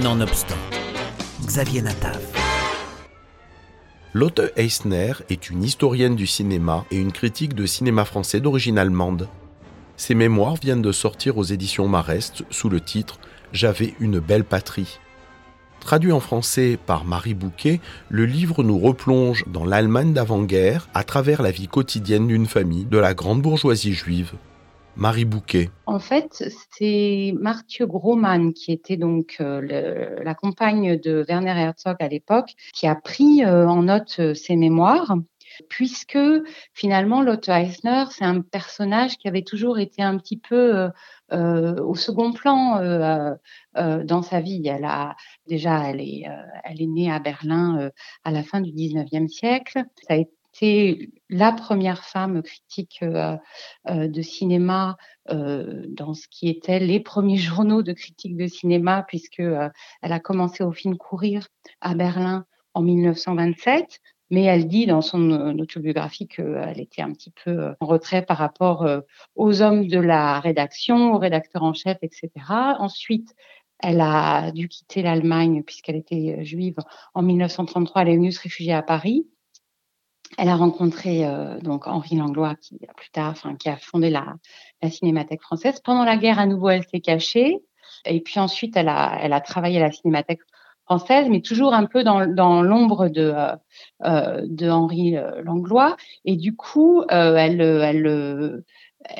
Nonobstant, Xavier Natav. Lotte Eisner est une historienne du cinéma et une critique de cinéma français d'origine allemande. Ses mémoires viennent de sortir aux éditions Marest sous le titre J'avais une belle patrie. Traduit en français par Marie Bouquet, le livre nous replonge dans l'Allemagne d'avant-guerre à travers la vie quotidienne d'une famille de la grande bourgeoisie juive. Marie Bouquet. En fait, c'est Marthe Grohmann, qui était donc euh, la compagne de Werner Herzog à l'époque, qui a pris euh, en note euh, ses mémoires puisque finalement Lotte Eisner, c'est un personnage qui avait toujours été un petit peu au second plan dans sa vie. Elle a déjà, elle est, elle est née à Berlin à la fin du 19e siècle. La première femme critique euh, euh, de cinéma euh, dans ce qui était les premiers journaux de critique de cinéma, puisque elle a commencé au film Courir à Berlin en 1927. Mais elle dit dans son autobiographie qu'elle était un petit peu en retrait par rapport aux hommes de la rédaction, aux rédacteurs en chef, etc. Ensuite, elle a dû quitter l'Allemagne puisqu'elle était juive en 1933. Elle est venue se réfugier à Paris. Elle a rencontré euh, donc Henri Langlois qui plus tard, enfin qui a fondé la, la Cinémathèque française. Pendant la guerre, à nouveau, elle s'est cachée. Et puis ensuite, elle a, elle a travaillé à la Cinémathèque française, mais toujours un peu dans, dans l'ombre de, euh, euh de Henri euh, Langlois. Et du coup, euh, elle, elle,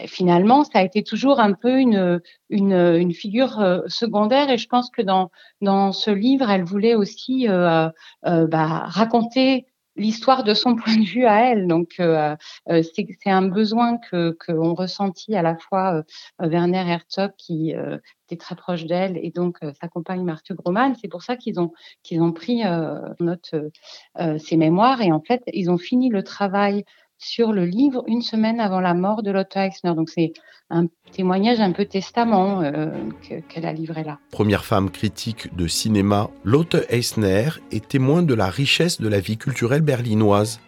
finalement, ça a été toujours un peu une, une, une figure secondaire. Et je pense que dans, dans ce livre, elle voulait aussi bah, raconter l'histoire de son point de vue à elle. Donc, euh, euh c'est un besoin que qu'on ressentit à la fois euh, Werner Herzog, qui euh, était très proche d'elle, et donc sa compagne Marthe Groman. C'est pour ça qu'ils ont qu'ils ont pris note ses mémoires et en fait, ils ont fini le travail sur le livre une semaine avant la mort de Lotte Eisner. Donc c'est un témoignage un peu testament euh, qu'elle a livré là. Première femme critique de cinéma, Lotte Eisner est témoin de la richesse de la vie culturelle berlinoise.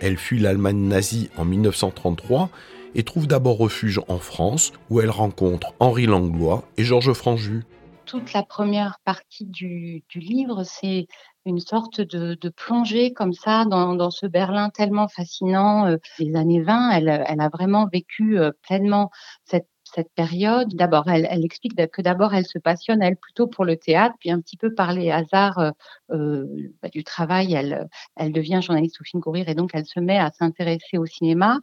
Elle fuit l'Allemagne nazie en 1933 et trouve d'abord refuge en France où elle rencontre Henri Langlois et Georges Franju toute la première partie du, livre, c'est une sorte de, plongée comme ça dans, ce Berlin tellement fascinant euh, des années 20. Elle, a vraiment vécu euh, pleinement cette cette période. D'abord, elle, explique que d'abord, elle se passionne, elle, plutôt pour le théâtre, puis un petit peu par les hasards euh, euh bah, du travail, elle, devient journaliste au film Courir et donc elle se met à s'intéresser au cinéma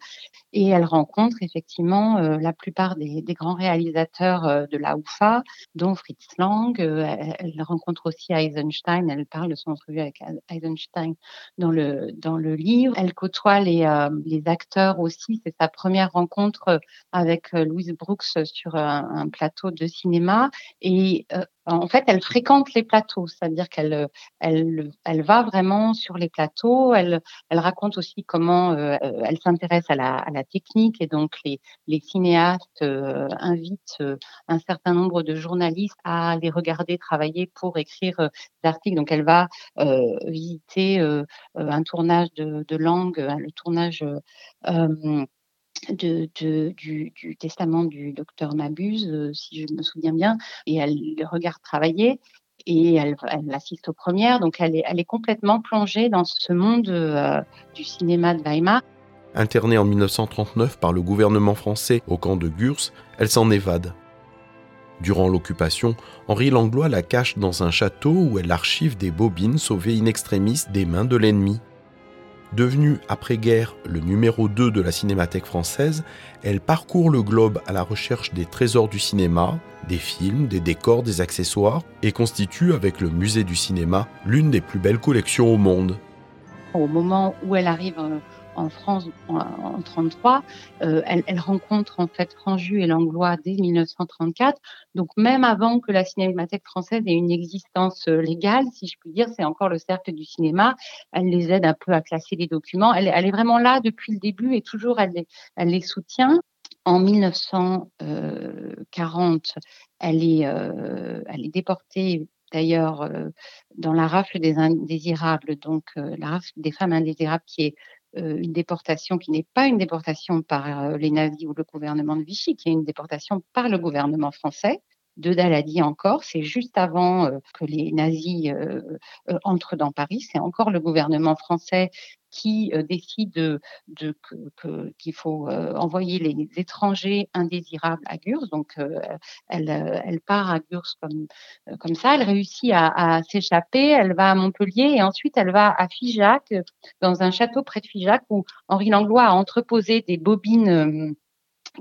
et elle rencontre effectivement euh, la plupart des, grands réalisateurs de la UFA, dont Fritz Lang. Elle, elle, rencontre aussi Eisenstein, elle parle de son entrevue avec Eisenstein dans le, dans le livre. Elle côtoie les, les acteurs aussi, c'est sa première rencontre avec Louise Brooks sur un, plateau de cinéma et euh, en fait, elle fréquente les plateaux, c'est-à-dire qu'elle elle, elle va vraiment sur les plateaux. Elle, elle raconte aussi comment euh, elle s'intéresse à la, technique et donc les, les cinéastes euh, invitent un certain nombre de journalistes à les regarder travailler pour écrire des articles. Donc, elle va visiter un tournage de, de langue, le tournage de, du, testament du docteur Mabuse, euh, si je me souviens bien, et elle le regarde travailler et elle, elle assiste aux premières. Donc elle est, elle est complètement plongée dans ce monde euh, du cinéma de Weimar. Internée en 1939 par le gouvernement français au camp de Gurs, elle s'en évade. Durant l'occupation, Henri Langlois la cache dans un château où elle archive des bobines sauvées in extremis des mains de l'ennemi. Devenue après-guerre le numéro 2 de la Cinémathèque française, elle parcourt le globe à la recherche des trésors du cinéma, des films, des décors, des accessoires, et constitue avec le musée du cinéma l'une des plus belles collections au monde. Au moment où elle arrive euh, en France en, 1933, euh, elle, rencontre en fait Franju et Langlois dès 1934. Donc même avant que la Cinémathèque française ait une existence euh, légale, si je puis dire, c'est encore le cercle du cinéma. Elle les aide un peu à classer les documents. Elle, est vraiment là depuis le début et toujours elle les, soutient. En 1940, elle est, euh, elle est déportée d'ailleurs dans la rafle des indésirables, donc la rafle des femmes indésirables qui est une déportation qui n'est pas une déportation par euh, les nazis ou le gouvernement de Vichy, qui est une déportation par le gouvernement français. de Daladi encore. C'est juste avant que les nazis entrent dans Paris. C'est encore le gouvernement français qui décide de, qu'il faut envoyer les étrangers indésirables à Gurs. Donc, elle, elle part à Gurs comme, ça. Elle réussit à, s'échapper. Elle va à Montpellier et ensuite elle va à Figeac, dans un château près de Figeac où Henri Langlois a entreposé des bobines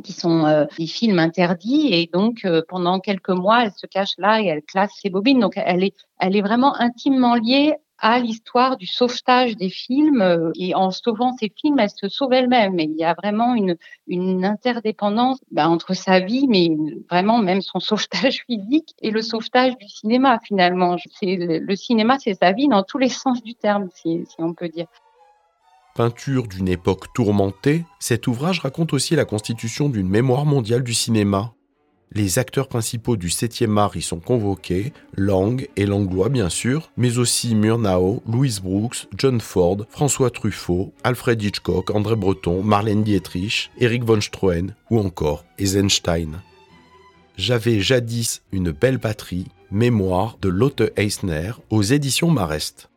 qui sont des films interdits et donc pendant quelques mois elle se cache là et elle classe ses bobines donc elle est vraiment intimement liée à l'histoire du sauvetage des films euh, et en sauvant ces films, elle se sauve elle-même. Il y a vraiment une, interdépendance ben, entre sa vie, mais vraiment même son sauvetage physique et le sauvetage du cinéma finalement. Le, cinéma, c'est sa vie dans tous les sens du terme, si on peut dire. Peinture d'une époque tourmentée, cet ouvrage raconte aussi la constitution d'une mémoire mondiale du cinéma, les acteurs principaux du 7e art y sont convoqués, Lang et Langlois bien sûr, mais aussi Murnau, Louise Brooks, John Ford, François Truffaut, Alfred Hitchcock, André Breton, Marlène Dietrich, Eric von Stroheim ou encore Eisenstein. J'avais jadis une belle batterie, mémoire de Lotte Eisner aux éditions Marest.